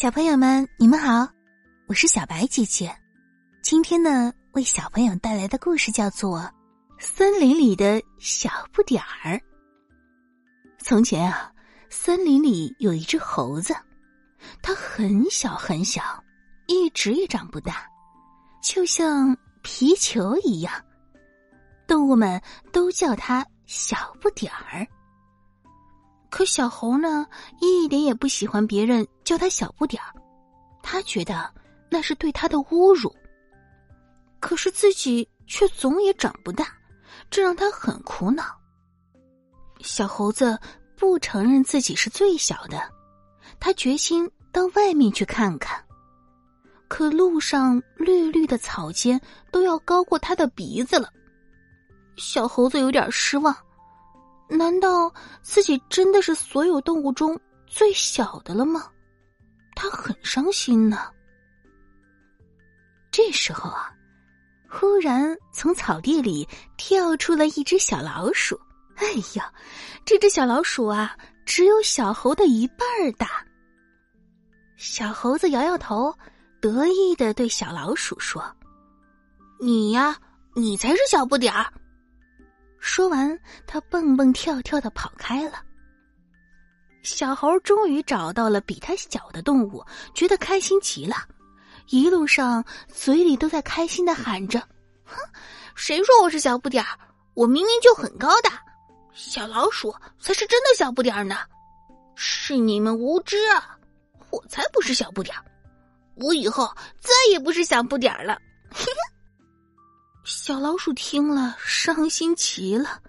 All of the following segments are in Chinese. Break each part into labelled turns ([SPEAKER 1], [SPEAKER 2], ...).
[SPEAKER 1] 小朋友们，你们好，我是小白姐姐。今天呢，为小朋友带来的故事叫做《森林里的小不点儿》。从前啊，森林里有一只猴子，它很小很小，一直也长不大，就像皮球一样。动物们都叫它小不点儿。可小猴呢，一点也不喜欢别人叫他小不点儿，他觉得那是对他的侮辱。可是自己却总也长不大，这让他很苦恼。小猴子不承认自己是最小的，他决心到外面去看看。可路上绿绿的草尖都要高过他的鼻子了，小猴子有点失望。难道自己真的是所有动物中最小的了吗？他很伤心呢。这时候啊，忽然从草地里跳出了一只小老鼠。哎呀，这只小老鼠啊，只有小猴的一半大。小猴子摇摇头，得意的对小老鼠说：“你呀，你才是小不点儿。”说完，他蹦蹦跳跳的跑开了。小猴终于找到了比他小的动物，觉得开心极了，一路上嘴里都在开心的喊着：“哼，谁说我是小不点儿？我明明就很高大，小老鼠才是真的小不点儿呢！是你们无知啊，我才不是小不点儿，我以后再也不是小不点儿了。”小老鼠听了，伤心极了。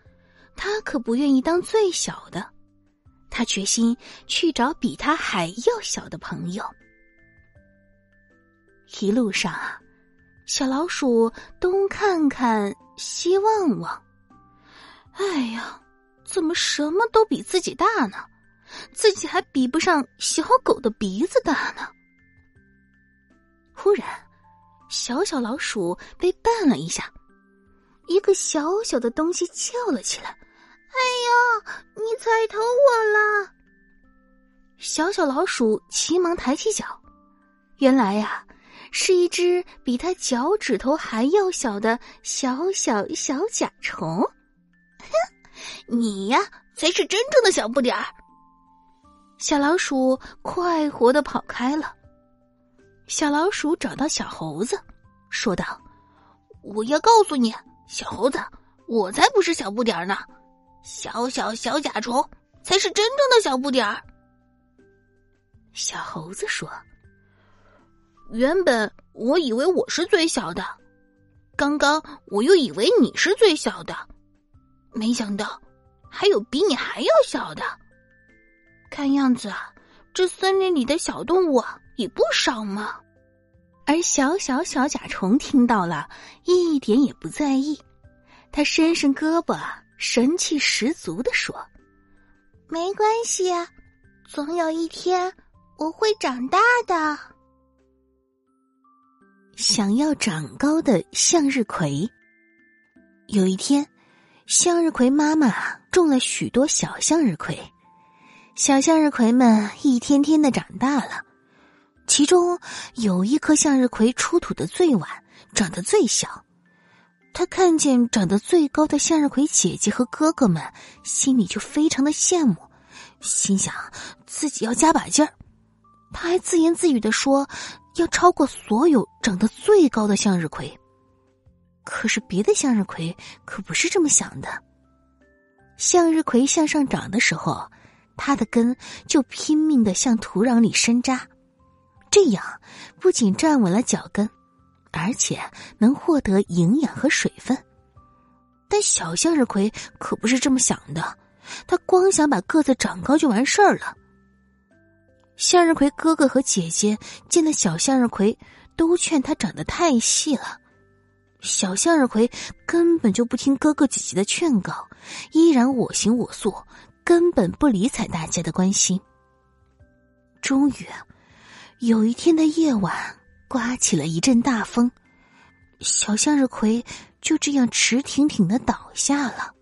[SPEAKER 1] 它可不愿意当最小的，它决心去找比它还要小的朋友。一路上啊，小老鼠东看看，西望望。哎呀，怎么什么都比自己大呢？自己还比不上小狗的鼻子大呢。忽然。小小老鼠被绊了一下，一个小小的东西叫了起来：“哎呦，你踩疼我了！”小小老鼠急忙抬起脚，原来呀，是一只比它脚趾头还要小的小小小甲虫。哼，你呀，才是真正的小不点儿。小老鼠快活的跑开了。小老鼠找到小猴子，说道：“我要告诉你，小猴子，我才不是小不点儿呢，小小小甲虫才是真正的小不点儿。”小猴子说：“原本我以为我是最小的，刚刚我又以为你是最小的，没想到还有比你还要小的。看样子啊，这森林里的小动物。”也不少嘛，而小小小甲虫听到了，一点也不在意。他伸伸胳膊，神气十足的说：“没关系，总有一天我会长大的。”想要长高的向日葵。有一天，向日葵妈妈种了许多小向日葵，小向日葵们一天天的长大了。其中有一颗向日葵出土的最晚，长得最小。他看见长得最高的向日葵姐姐和哥哥们，心里就非常的羡慕，心想自己要加把劲儿。他还自言自语的说，要超过所有长得最高的向日葵。可是别的向日葵可不是这么想的。向日葵向上长的时候，它的根就拼命的向土壤里深扎。这样不仅站稳了脚跟，而且能获得营养和水分。但小向日葵可不是这么想的，他光想把个子长高就完事儿了。向日葵哥哥和姐姐见了小向日葵，都劝他长得太细了。小向日葵根本就不听哥哥姐姐的劝告，依然我行我素，根本不理睬大家的关心。终于。有一天的夜晚，刮起了一阵大风，小向日葵就这样直挺挺的倒下了。